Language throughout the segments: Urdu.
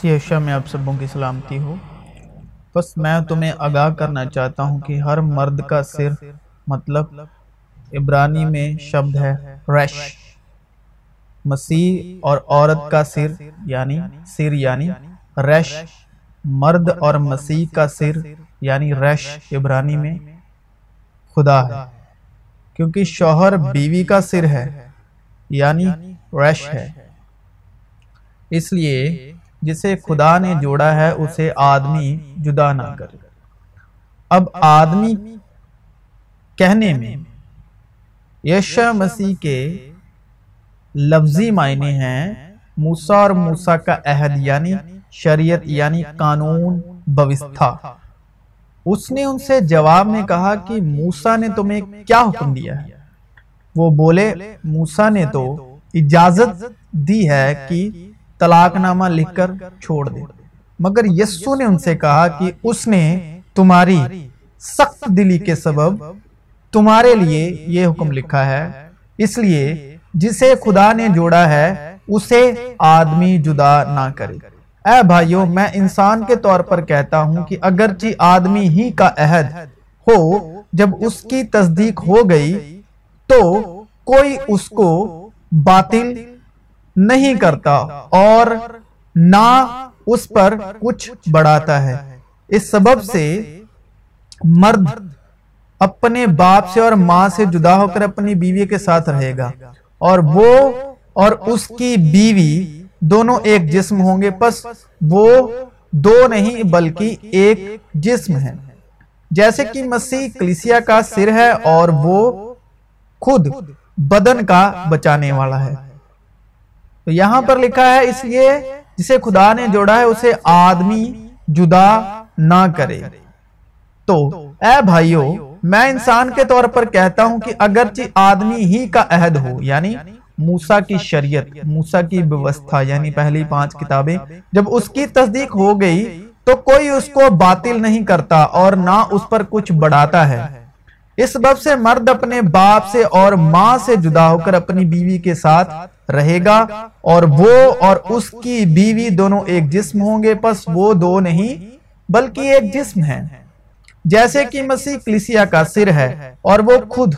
مسیح عشاء میں آپ سبوں کی سلامتی ہو۔ بس میں تمہیں آگاہ کرنا چاہتا ہوں کہ ہر مرد کا سر مطلب عبرانی میں شبد ہے، ریش۔ مسیح اور عورت کا سر یعنی سر یعنی ریش۔ مرد اور مسیح کا سر یعنی ریش عبرانی میں خدا ہے۔ کیونکہ شوہر بیوی کا سر ہے یعنی ریش ہے۔ اس لیے جسے خدا نے جوڑا ہے، اسے آدمی جدا نہ کرے۔ اب آدمی کہنے میں یشا مسیح کے لفظی معنی ہیں موسا اور موسا کا عہد یعنی شریعت یعنی قانون بوستھا اس نے ان سے جواب میں کہا کہ موسا نے تمہیں کیا حکم دیا ہے؟ وہ بولے موسا نے تو اجازت دی ہے کہ طلاق نامہ لکھ کر چھوڑ دے۔ مگر یسو نے ان سے کہا کہ اس نے تمہاری سخت دلی کے سبب تمہارے لیے یہ حکم لکھا ہے۔ اس لیے جسے خدا نے جوڑا ہے، اسے آدمی جدا نہ کرے۔ اے بھائیوں میں انسان کے طور پر کہتا ہوں کہ اگرچہ آدمی ہی کا عہد ہو، جب اس کی تصدیق ہو گئی تو کوئی اس کو باطل نہیں کرتا اور نہ اس پر کچھ بڑھاتا ہے۔ اس سبب سے مرد اپنے باپ سے اور ماں سے جدا ہو کر اپنی بیوی کے ساتھ رہے گا اور وہ اور اس کی بیوی دونوں ایک جسم ہوں گے۔ پس وہ دو نہیں بلکہ ایک جسم ہے جیسے کہ مسیح کلیسیا کا سر ہے اور وہ خود بدن کا بچانے والا ہے۔ تو یہاں پر لکھا ہے اس لیے جسے خدا نے جوڑا ہے، اسے آدمی جدا نہ کرے۔ تو اے بھائیو، میں انسان کے طور پر کہتا ہوں کہ اگرچہ آدمی ہی کا عہد ہو یعنی موسا کی شریعت موسا کی بوستھا یعنی پہلی پانچ کتابیں جب اس کی تصدیق ہو گئی تو کوئی اس کو باطل نہیں کرتا اور نہ اس پر کچھ بڑھاتا ہے۔ اس سبب سے مرد اپنے باپ سے اور ماں سے جدا ہو کر اپنی بیوی کے ساتھ رہے گا اور وہ اور اس کی بیوی دونوں ایک جسم ہوں گے، پس وہ دو نہیں، بلکہ ایک جسم ہے جیسے کہ مسیح کلیسیا کا سر ہے اور وہ خود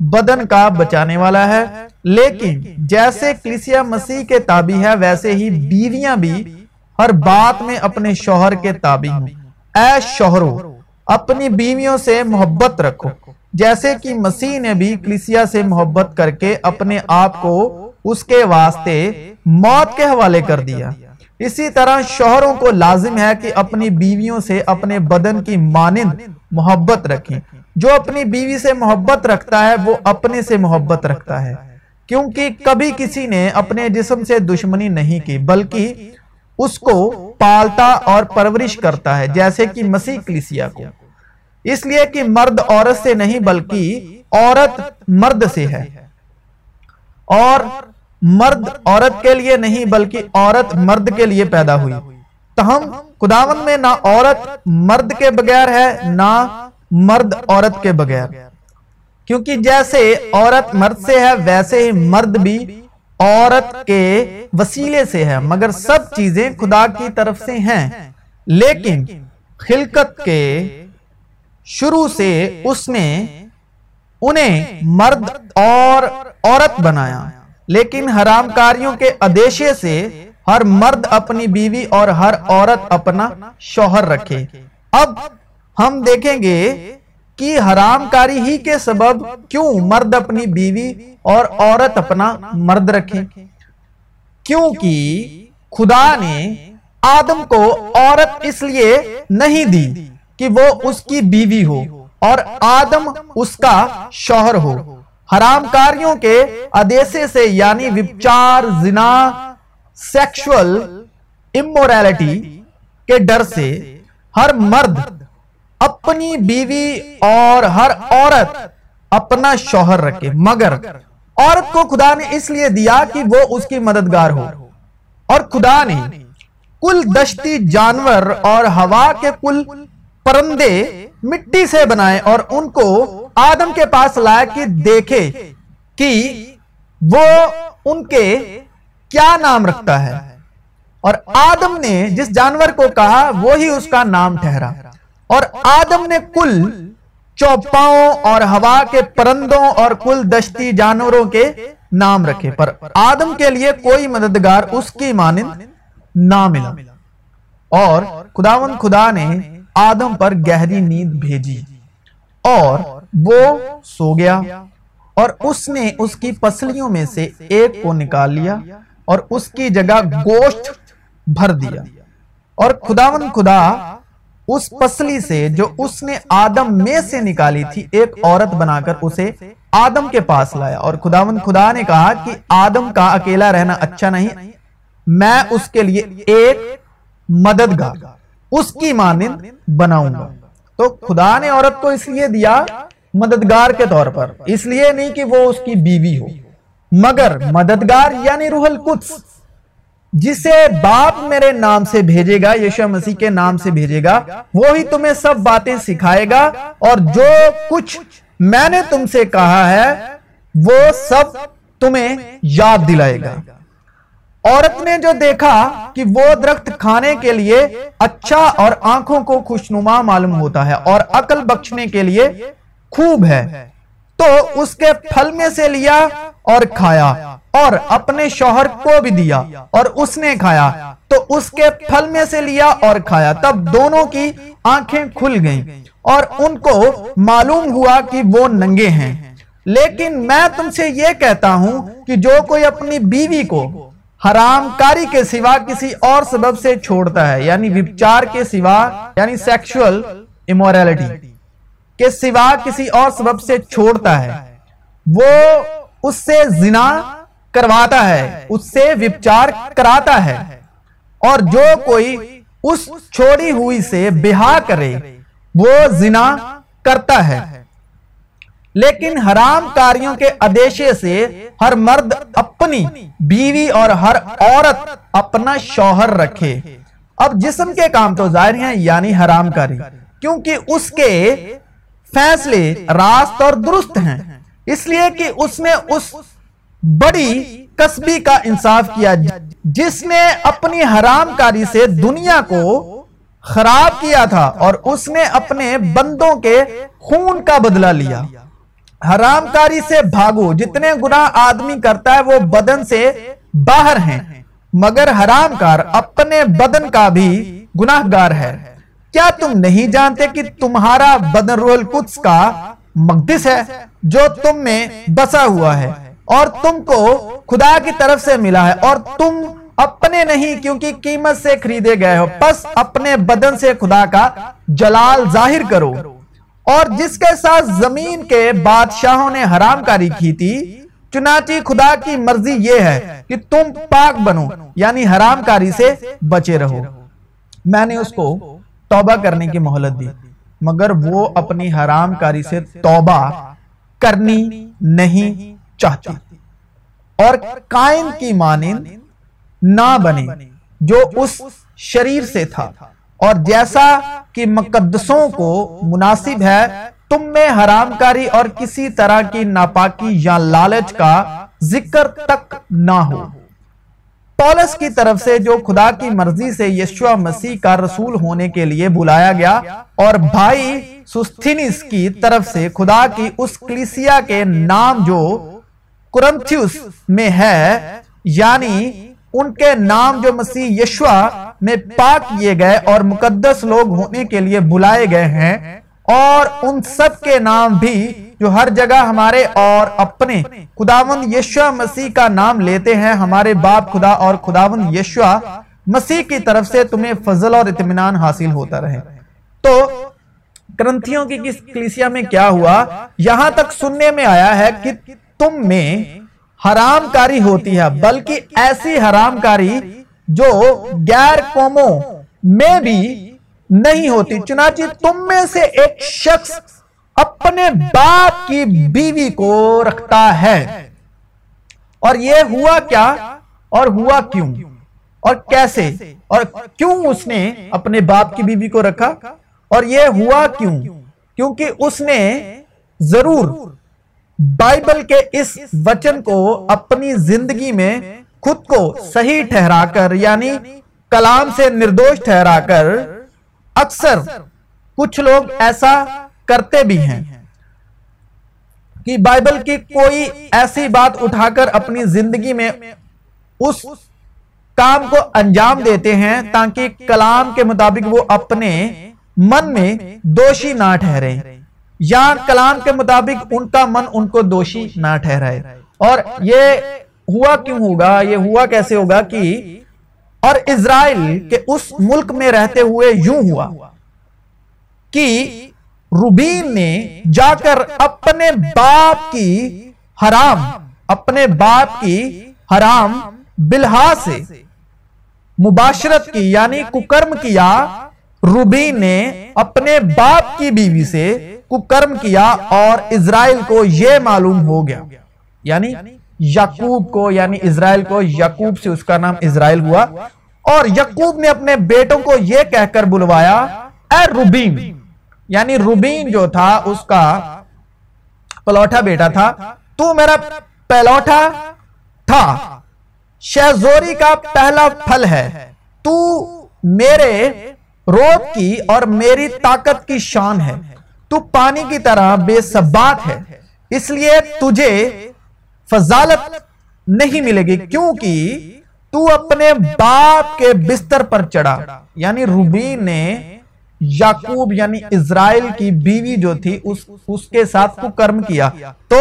بدن کا بچانے والا ہے، لیکن جیسے کلیسیا مسیح کے تابع ہے، ویسے ہی بیویاں بھی ہر بات میں اپنے شوہر کے تابع ہوں۔ اے شوہرو، اپنی بیویوں سے محبت رکھو۔ جیسے کہ مسیح نے بھی کلیسیا سے محبت کر کے اپنے آپ کو اس کے واسطے موت کے حوالے کر دیا۔ اسی طرح شوہروں کو لازم ہے کہ اپنی بیویوں سے اپنے بدن کی مانند محبت رکھیں۔ جو اپنی بیوی سے محبت رکھتا ہے، وہ اپنے سے محبت رکھتا ہے۔ کیونکہ کبھی کسی نے اپنے جسم سے دشمنی نہیں کی، بلکہ اس کو پالتا اور پرورش کرتا ہے، جیسے کہ مسیح کلیسیا کو۔ اس لیے کہ مرد عورت سے نہیں بلکہ عورت مرد سے ہے۔ اور مرد عورت کے لیے نہیں بلکہ عورت مرد کے لیے پیدا ہوئی۔ تاہم خداون میں نہ عورت مرد کے بغیر ہے، نہ مرد عورت کے بغیر۔ کیونکہ جیسے عورت مرد سے ہے، ویسے ہی مرد بھی عورت کے وسیلے سے ہے۔ مگر سب چیزیں خدا کی طرف سے ہیں۔ لیکن خلقت کے شروع سے اس نے انہیں مرد اور عورت بنایا۔ لیکن حرام کاریوں کے ادیشے سے ہر مرد اپنی بیوی اور ہر عورت اپنا شوہر رکھے۔ اب ہم دیکھیں گے کہ حرام کاری ہی کے سبب کیوں مرد اپنی بیوی اور عورت اپنا مرد رکھے کیونکہ خدا نے آدم کو عورت اس لیے نہیں دی کہ وہ اس کی بیوی ہو اور آدم اس کا شوہر ہو۔ حرام کاریوں کے ادیسے سے یعنی وپچار، زنا سیکشول اموریلٹی کے ڈر سے ہر مرد اپنی بیوی اور ہر عورت اپنا شوہر رکھے۔ مگر عورت کو خدا نے اس لیے دیا کہ وہ اس کی مددگار ہو۔ اور خدا نے کل دشتی جانور اور ہوا کے کل پرندے مٹی سے بنائے اور ان کو آدم کے پاس لائے کہ دیکھے کہ وہ ان کے کیا نام رکھتا ہے۔ اور آدم نے جس جانور کو کہا، وہی اس کا نام ٹھہرا۔ اور آدم نے کل چوپاؤں اور ہوا کے پرندوں اور کل دشتی جانوروں کے نام رکھے، پر آدم کے لیے کوئی مددگار اس کی مانند نہ ملا۔ اور خداون خدا نے آدم پر گہری نیند بھیجی اور وہ سو گیا اور اس نے اس کی پسلیوں میں سے ایک کو نکال لیا اور اس کی جگہ گوشت بھر دیا اور خداون خدا اس پسلی سے جو اس نے آدم میں سے نکالی تھی، ایک عورت بنا کر اسے آدم کے پاس لایا اور خداون خدا نے کہا کہ آدم کا اکیلا رہنا اچھا نہیں، میں اس کے لیے ایک مددگار۔ اس کی مانند بناؤں گا۔ تو خدا نے عورت کو اس لیے دیا مددگار کے طور پر۔ اس لیے نہیں کہ وہ اس کی بیوی ہو۔ مگر مددگار یعنی روح القدس، جسے باپ میرے نام سے بھیجے گا یشو مسیح کے نام سے بھیجے گا۔ وہی تمہیں سب باتیں سکھائے گا۔ اور جو کچھ میں نے تم سے کہا ہے، وہ سب تمہیں یاد دلائے گا۔ عورت نے جو دیکھا کہ وہ درخت کھانے کے لیے اچھا اور آنکھوں کو خوشنما معلوم ہوتا ہے اور عقل بخشنے کے لیے خوب ہے، تو اس کے پھل میں سے لیا اور کھایا اور اپنے شوہر کو بھی دیا اور اس نے کھایا، تو اس کے پھل میں سے لیا اور کھایا۔ تب دونوں کی آنکھیں کھل گئیں اور ان کو معلوم ہوا کہ وہ ننگے ہیں۔ لیکن میں تم سے یہ کہتا ہوں کہ جو کوئی اپنی بیوی کو حرام کاری کے سوا کسی اور سبب سے چھوڑتا ہے یعنی وپچار کے سوا یعنی سیکشل اموریلٹی کے سوا کسی اور سبب سے چھوڑتا ہے۔ وہ اس سے زنا کرواتا ہے، اس سے وپچار کراتا ہے۔ اور جو کوئی اس چھوڑی ہوئی سے بہا کرے، وہ زنا کرتا ہے۔ لیکن حرام کاریوں کے ادیشے سے ہر مرد اپنی بیوی اور ہر عورت اپنا شوہر رکھے۔ اب جسم کے کام تو ظاہر ہیں یعنی حرام کاری۔ کیونکہ اس کے فیصلے راست اور درست ہیں۔ اس لیے کہ اس نے اس بڑی قصبی کا انصاف کیا، جس نے اپنی حرام کاری سے دنیا کو خراب کیا تھا اور اس نے اپنے بندوں کے خون کا بدلہ لیا۔ حرام کاری سے بھاگو۔ جتنے گناہ آدمی کرتا ہے وہ بدن سے باہر ہیں۔ مگر حرام کار اپنے بدن کا بھی گناہ گار ہے۔ کیا تم نہیں جانتے کہ تمہارا بدن روح القدس کا مقدس ہے جو تم میں بسا ہوا ہے اور تم کو خدا کی طرف سے ملا ہے اور تم اپنے نہیں کیونکہ قیمت سے خریدے گئے ہو۔ پس اپنے بدن سے خدا کا جلال ظاہر کرو۔ اور جس کے ساتھ زمین کے بادشاہوں نے حرام کاری کی تھی، چنانچہ خدا کی مرضی یہ ہے کہ تم پاک بنو یعنی حرام کاری سے بچے رہو۔ میں نے اس کو توبہ کرنے کی مہلت دی، مگر وہ اپنی حرام کاری سے توبہ کرنی نہیں چاہتی۔ اور قائم کی مانند نہ بنے، جو اس شریر سے تھا۔ اور جیسا کہ مقدسوں کو مناسب ہے، تم میں حرام کاری اور کسی طرح کی ناپاکی یا لالچ کا ذکر تک نہ ہو۔ پولس کی طرف سے جو خدا کی مرضی سے یشوع مسیح کا رسول ہونے کے لیے بلایا گیا اور بھائی سستھینس کی طرف سے خدا کی اس کلیسیا کے نام جو کرنتھیوس میں ہے یعنی ان کے نام جو مسیح یشوع میں پاک کیے گئے اور مقدس لوگ ہونے کے لیے بلائے گئے ہیں، اور ان سب کے نام بھی جو ہر جگہ ہمارے اور اپنے خداون یشوع مسیح کا نام لیتے ہیں، ہمارے باپ خدا اور خداون یشوع مسیح کی طرف سے تمہیں فضل اور اطمینان حاصل ہوتا رہے۔ تو کرنتھیوں کی کس کلیسیا میں کیا ہوا؟ یہاں تک سننے میں آیا ہے کہ تم میں حرام کاری ہوتی ہے، بلکہ ایسی حرام کاری جو غیر قوموں میں بھی نہیں ہوتی۔ چنانچہ تم میں سے ایک شخص اپنے باپ کی بیوی کو رکھتا ہے۔ اور یہ ہوا کیا؟ اور ہوا کیوں؟ اور کیسے؟ اور کیوں اس نے اپنے باپ کی بیوی کو رکھا؟ اور یہ ہوا کیوں؟ کیونکہ اس نے ضرور بائبل کے اس وچن کو اپنی زندگی میں خود کو صحیح ٹھہرا کر یعنی کلام سے نردوش ٹھہرا کر، اکثر کچھ لوگ ایسا کرتے بھی ہیں کہ بائبل کی کوئی ایسی بات اٹھا کر اپنی زندگی میں اس کام کو انجام دیتے ہیں تاکہ کلام کے مطابق وہ اپنے من میں دوشی نہ ٹھہرے یا کلام کے مطابق ان کا من ان کو دوشی نہ ٹھہرائے۔ اور یہ ہوا کیوں ہوگا؟ یہ ہوا کیسے ہوگا کہ اور اسرائیل کے اس ملک میں رہتے ہوئے یوں ہوا کہ روبین نے جا کر اپنے باپ کی حرام، اپنے باپ کی حرام بلحا سے مباشرت کی یعنی ککرم کیا۔ روبین نے اپنے باپ کی بیوی سے ککرم کیا اور اسرائیل کو یہ معلوم ہو گیا۔ یعنی یقوب کو یعنی اسرائیل کو یقوب سے اس کا نام اسرائیل ہوا۔ اور یقوب نے اپنے بیٹوں کو یہ کہہ کر بلوایا، اے روبین یعنی روبین جو تھا، اس کا پلوٹا بیٹا تھا، تو میرا پلوٹا تھا۔ شہزوری کا پہلا پھل ہے۔ تو میرے روب کی اور میری طاقت کی شان ہے۔ تو پانی کی طرح بے ثبات ہے۔ اس لیے تجھے فضالت نہیں ملے گی کیونکہ تو اپنے باپ کے بستر پر چڑھا۔ یعنی روبین نے یعقوب یعنی اسرائیل کی بیوی جو تھی اس, اس کے ساتھ کو کرم کیا۔ تو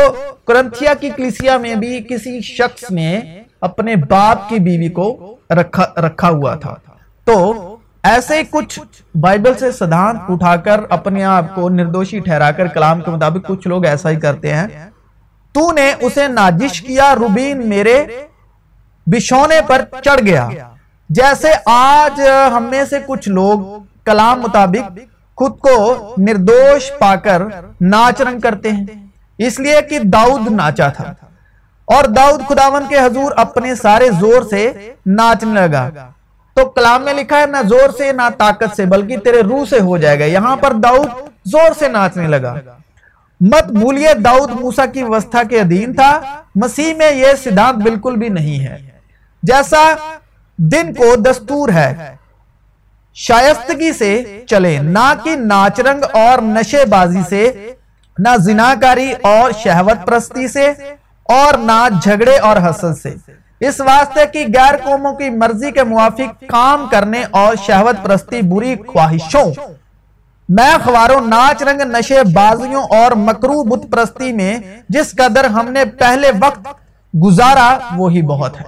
کرنتھیا کی کلیسیا میں بھی کسی شخص نے اپنے باپ کی بیوی کو رکھا, رکھا ہوا تھا۔ تو ایسے کچھ بائبل سے صدانت اٹھا کر اپنے آپ کو نردوشی ٹھہرا کر کلام کے مطابق کچھ لوگ ایسا ہی کرتے ہیں۔ تو نے اسے ناجش کیا، روبین میرے بشونے پر چڑھ گیا۔ جیسے آج ہم میں سے کچھ لوگ کلام مطابق خود کو نردوش پا کر ناچ رنگ کرتے ہیں۔ اس لیے کہ داؤد ناچا تھا۔ اور داؤد خداون کے حضور اپنے سارے زور سے ناچنے لگا۔ تو کلام میں لکھا ہے، نہ زور سے، نہ طاقت سے، بلکہ تیرے روح سے ہو جائے گا۔ یہاں پر داؤد زور سے ناچنے لگا۔ مت بھولیے داؤد موسیٰ کی وستھا کے ادھین تھا۔ مسیح میں یہ صدانت بالکل بھی نہیں ہے۔ جیسا دن کو دستور ہے، شائستگی سے چلے، نہ کہ ناچ رنگ اور نشے بازی سے، نہ زناکاری اور شہوت پرستی سے، اور نہ جھگڑے اور حسد سے۔ اس واسطے کی غیر قوموں کی مرضی کے موافق کام کرنے اور شہوت پرستی بری خواہشوں۔ میں خواروں، ناچ رنگ، نشے بازیوں اور مکرو بت پرستی میں جس قدر ہم نے پہلے وقت گزارا، وہی بہت ہے۔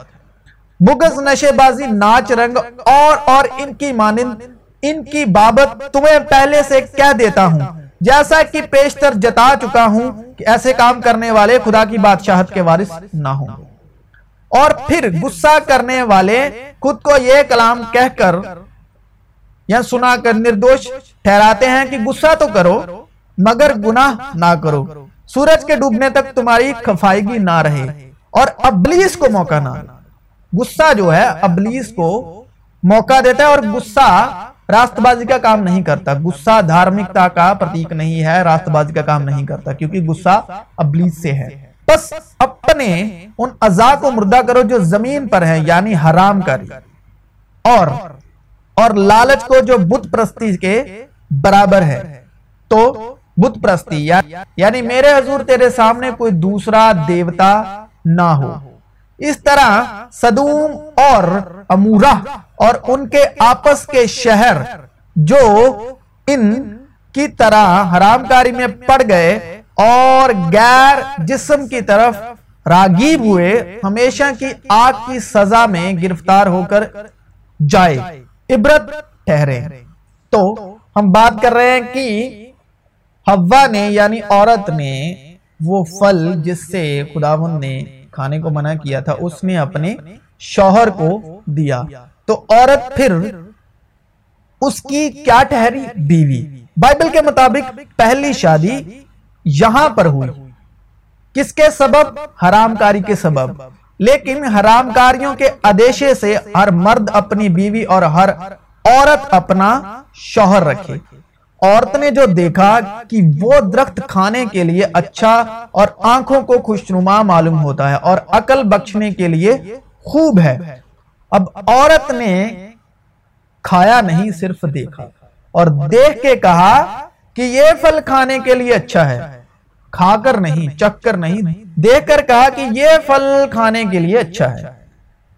بگز نشے بازی، ناچ رنگ اور اور ان کی مانند، ان کی بابت تمہیں پہلے سے کہہ دیتا ہوں۔ جیسا کہ پیشتر جتا چکا ہوں کہ ایسے کام کرنے والے خدا کی بادشاہت کے وارث نہ ہوں۔ اور پھر گسا کرنے والے خود کو یہ کلام کہہ کر یا سنا کر نردوش ٹھہراتے ہیں کہ گسا تو کرو، مگر گناہ نہ کرو۔ سورج کے ڈوبنے تک تمہاری خفائیگی نہ رہے۔ اور ابلیس کو موقع نہ۔ غصہ جو ہے، ابلیس کو موقع دیتا ہے اور غصہ راست بازی کا کام نہیں کرتا۔ غصہ دھارمکتا کا پرتیک نہیں ہے راست بازی کا کام نہیں کرتا، کیونکہ غصہ ابلیس سے ہے۔ بس اپنے ان ازا کو مردہ کرو جو زمین پر ہیں یعنی حرام کری اور اور لالچ کو جو بت پرستی کے برابر ہے۔ تو بت پرستی یعنی میرے حضور تیرے سامنے کوئی دوسرا دیوتا نہ ہو۔ اس طرح صدوم اور امورہ اور ان کے آپس کے شہر جو ان کی طرح حرام کاری میں پڑ گئے اور غیر جسم کی طرف راگیب ہوئے، ہمیشہ کی آگ کی سزا میں گرفتار ہو کر جائے، عبرت ٹھہرے۔ تو ہم بات کر رہے ہیں کہ ہوا نے یعنی عورت نے وہ فل جس سے خداون نے کھانے کو منع کیا تھا، اس نے اپنے شوہر کو دیا۔ تو عورت پھر اس کی کیا ٹھہری؟ بیوی۔ بائبل کے مطابق پہلی شادی یہاں پر ہوئی۔ کس کے سبب؟ حرام کاری کے سبب۔ لیکن حرام کاریوں کے ادیشے سے ہر مرد اپنی بیوی اور ہر عورت اپنا شوہر رکھے۔ عورت نے جو دیکھا کہ وہ درخت کھانے کے لیے اچھا اور آنکھوں کو خوشنما معلوم ہوتا ہے اور عقل بخشنے کے لیے خوب ہے۔ اب عورت نے کھایا نہیں، صرف دیکھا۔ اور دیکھ کے کہا کہ یہ پھل کھانے کے لیے اچھا ہے۔ کھا کر نہیں چک کر نہیں، دیکھ کر کہا کہ یہ پھل کھانے کے لیے اچھا ہے۔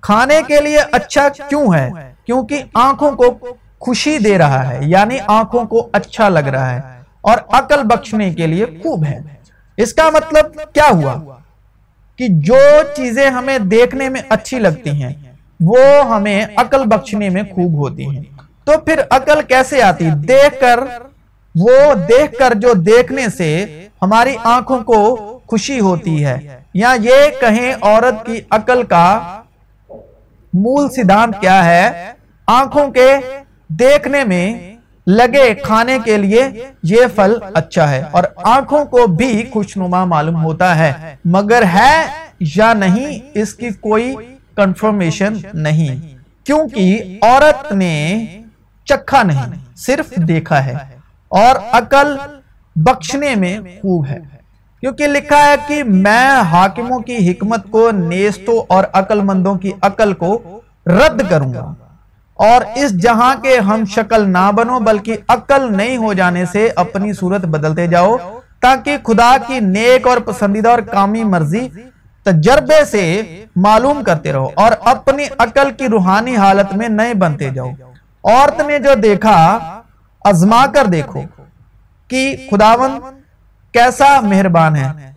کھانے کے لیے اچھا کیوں ہے؟ کیونکہ آنکھوں کو خوشی دے رہا ہے یعنی آنکھوں کو اچھا لگ رہا ہے اور عقل بخشنے کے لیے خوب ہے۔ اس کا مطلب کیا ہوا؟ کہ جو چیزیں ہمیں دیکھنے میں اچھی لگتی ہیں، وہ ہمیں عقل بخشنے میں خوب ہوتی ہیں۔ تو پھر عقل کیسے آتی؟ دیکھ کر وہ دیکھ کر جو دیکھنے سے ہماری آنکھوں کو خوشی ہوتی ہے۔ یا یہ کہیں عورت کی عقل کا مول سدھانت کیا ہے؟ آنکھوں کے دیکھنے میں لگے کھانے کے لیے یہ پھل اچھا ہے اور آنکھوں کو بھی خوشنما معلوم ہوتا ہے۔ مگر ہے یا نہیں اس کی کوئی کنفرمیشن نہیں۔ کیونکہ عورت نے چکھا نہیں، صرف دیکھا ہے۔ اور عقل بخشنے میں خوب ہے۔ کیونکہ لکھا ہے کہ میں حاکموں کی حکمت کو، نیستوں اور عقل مندوں کی عقل کو رد کروں گا۔ اور اس جہاں کے ہم شکل نہ بنو، بلکہ عقل نہیں ہو جانے سے اپنی صورت بدلتے جاؤ، تاکہ خدا کی نیک اور پسندیدہ اور کامی مرضی تجربے سے معلوم کرتے رہو اور اپنی عقل کی روحانی حالت میں نئے بنتے جاؤ۔ عورت نے جو دیکھا ازما کر دیکھو کہ خداون کیسا مہربان ہے۔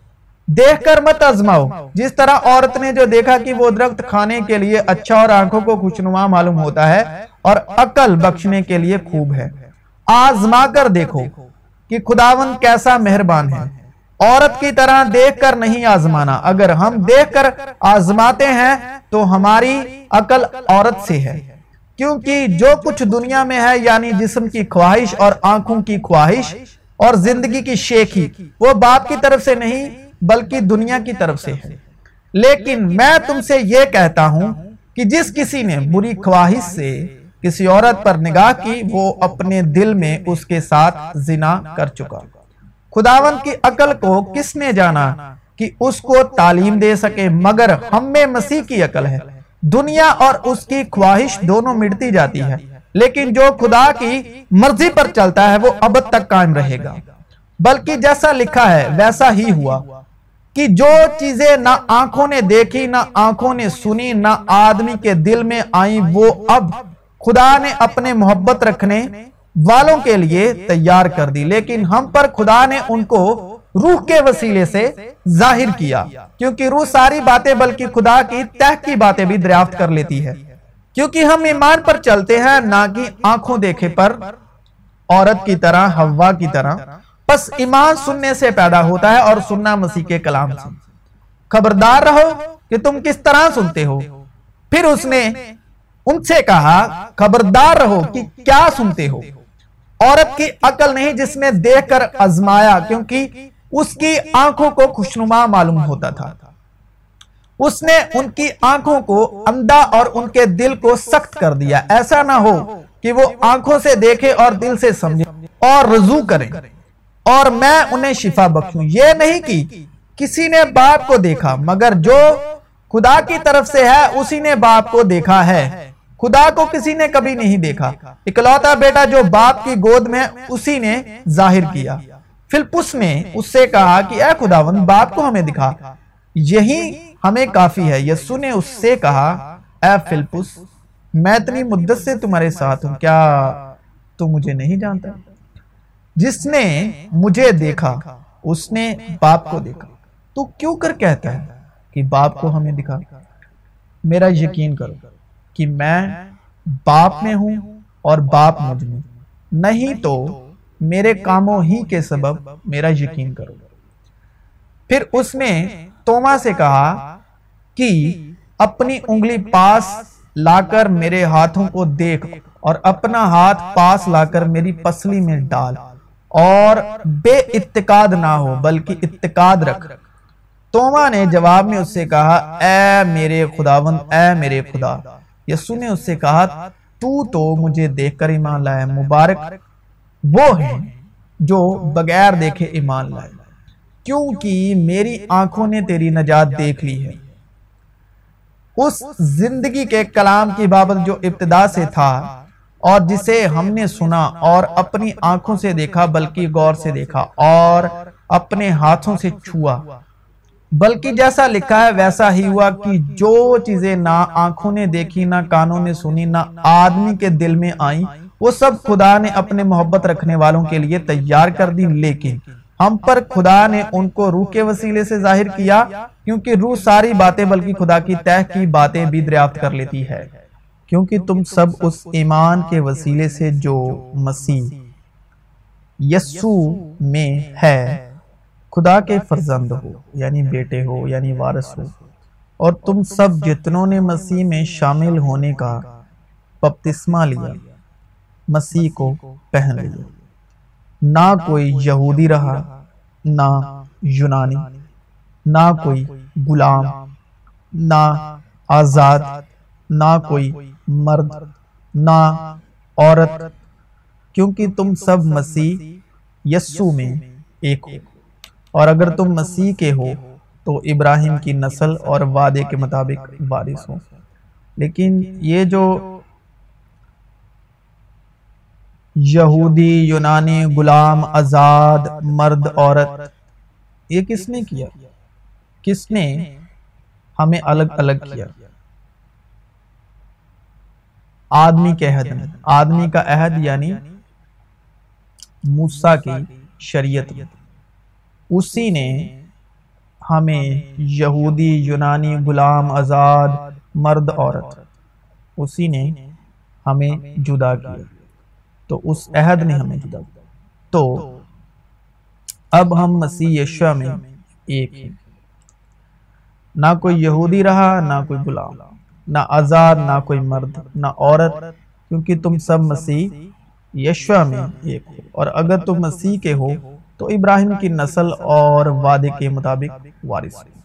دیکھ کر مت ازماؤ۔ جس طرح عورت نے جو دیکھا کہ وہ درخت کھانے کے لیے اچھا اور آنکھوں کو خوشنما معلوم ہوتا ہے اور عقل بخشنے کے لیے خوب ہے۔ آزما کر دیکھو کہ خداون کیسا مہربان ہے۔ عورت کی طرح دیکھ کر نہیں آزمانا۔ اگر ہم دیکھ کر آزماتے ہیں تو ہماری عقل عورت سے ہے۔ کیونکہ جو کچھ دنیا میں ہے یعنی جسم کی خواہش اور آنکھوں کی خواہش اور زندگی کی شیخی، وہ باپ کی طرف سے نہیں، بلکہ دنیا کی طرف سے ہے۔ لیکن میں تم سے یہ کہتا ہوں کہ جس کسی نے بری خواہش سے کسی عورت پر نگاہ کی، وہ اپنے دل میں اس کے ساتھ زنا کر چکا۔ خداون کی عقل کو کس نے جانا کہ اس کو تعلیم دے سکے، مگر ہم میں مسیح کی عقل ہے۔ دنیا اور اس کی خواہش دونوں مٹتی جاتی ہے۔ لیکن جو خدا کی مرضی پر چلتا ہے، وہ اب تک قائم رہے گا۔ بلکہ جیسا لکھا ہے، ویسا ہی ہوا۔ کہ جو چیزیں نہ آنکھوں نے دیکھی، نہ آنکھوں نے سنی، نہ آدمی کے دل میں آئیں، وہ اب خدا نے اپنے محبت رکھنے والوں کے لیے تیار کر دی۔ لیکن ہم پر خدا نے ان کو روح کے وسیلے سے ظاہر کیا، کیونکہ روح ساری باتیں بلکہ خدا کی تہ کی باتیں بھی دریافت کر لیتی ہے۔ کیونکہ ہم ایمان پر چلتے ہیں، نہ کہ آنکھوں دیکھے پر۔ عورت کی طرح ہوا کی طرح۔ پس ایمان سننے سے پیدا ہوتا ہے اور سننا مسیح کے کلام سے۔ خبردار رہو کہ تم کس طرح سنتے ہو۔ پھر اس نے ان سے کہا، خبردار رہو کہ کیا سنتے ہو۔ عورت کی عقل نہیں جس نے دیکھ کر ازمایا کیونکہ اس کی آنکھوں کو خوشنما معلوم ہوتا تھا۔ اس نے ان کی آنکھوں کو اندھا اور ان کے دل کو سخت کر دیا۔ ایسا نہ ہو کہ وہ آنکھوں سے دیکھے اور دل سے سمجھے اور رضو کریں اور میں انہیں شفا بخشوں۔ یہ نہیں کی کسی نے باپ کو دیکھا، مگر جو خدا کی طرف سے ہے، اسی نے باپ کو دیکھا ہے۔ خدا کو کسی نے کبھی نہیں دیکھا۔ اکلوتا بیٹا جو باپ کی گود میں، اسی نے ظاہر کیا۔ فلپس نے اس سے کہا کہ اے خداون باپ کو ہمیں دکھا۔ یہی ہمیں کافی ہے۔ یسو نے اس سے کہا اے فلپس میں اتنی مدت سے تمہارے ساتھ ہوں۔ کیا تو مجھے نہیں جانتا؟ جس نے مجھے دیکھا اس نے باپ کو دیکھا۔ تو کیوں کر کہتا ہے کہ باپ کو ہمیں دکھا؟ میرا یقین کرو کہ میں باپ میں ہوں اور باپ مجھ میں نہیں تو میرے کاموں ہی کے سبب میرا یقین کرو۔ پھر اس نے توما سے کہا کہ اپنی انگلی پاس لا کر میرے ہاتھوں کو دیکھ اور اپنا ہاتھ پاس لا کر میری پسلی میں ڈال اور بے اتقاد نہ ہو بلکہ اتقاد رکھ۔ توما نے جواب میں اس سے کہا، اے میرے خداون اے میرے خدا، یسو نے اس سے کہا، تو تو مجھے دیکھ کر ایمان لائے مبارک۔ وہ ہیں جو بغیر دیکھے ایمان لائے۔ کیونکہ میری آنکھوں نے تیری نجات دیکھ لی ہے۔ اس زندگی کے کلام کی بابت جو ابتدا سے تھا اور جسے ہم نے سنا اور اپنی آنکھوں سے دیکھا، بلکہ غور سے دیکھا اور اپنے ہاتھوں سے چھوا۔ بلکہ جیسا لکھا ہے، ویسا ہی ہوا کہ جو چیزیں نہ آنکھوں نے دیکھی، نہ کانوں نے سنی، نہ آدمی کے دل میں آئیں وہ سب خدا نے اپنے محبت رکھنے والوں کے لیے تیار کر دی، لیکن ہم پر خدا نے ان کو روح کے وسیلے سے ظاہر کیا، کیونکہ روح ساری باتیں بلکہ خدا کی تہ کی باتیں بھی دریافت کر لیتی ہے۔ کیونکہ تم سب اس ایمان کے وسیلے سے جو مسیح یسو میں ہے، خدا کے فرزند ہو یعنی بیٹے ہو یعنی وارث ہو۔ اور تم سب جتنوں نے مسیح میں شامل ہونے کا پپتسمہ لیا۔ مسیح کو پہن لیا نہ کوئی یہودی رہا نہ یونانی نہ کوئی غلام نہ آزاد نہ کوئی مرد نہ عورت کیونکہ تم سب مسیح یسو میں ایک ہو۔ اور اگر تم مسیح کے ہو تو ابراہیم کی نسل اور وعدے کے مطابق وارث ہو۔ لیکن یہ جو یہودی، یونانی، غلام، آزاد، مرد، عورت۔ یہ کس نے کیا؟ کس نے ہمیں الگ الگ کیا؟ آدمی کے عہد میں۔ آدمی کا عہد یعنی موسیٰ کی شریعت۔ اسی نے ہمیں یہودی، یونانی، غلام، آزاد، مرد، عورت۔ اسی نے ہمیں جدا کیا۔ تو اس عہد نے ہمیں جدا کیا تو اب ہم مسیح یشوع میں ایک ہیں۔ نہ کوئی یہودی رہا، نہ کوئی غلام، نہ آزاد، نہ کوئی مرد، نہ عورت، کیونکہ تم سب مسیح یشوع میں ایک ہو۔ اور اگر تم مسیح کے ہو، تو ابراہیم کی نسل اور وعدے کے مطابق وارث ہو۔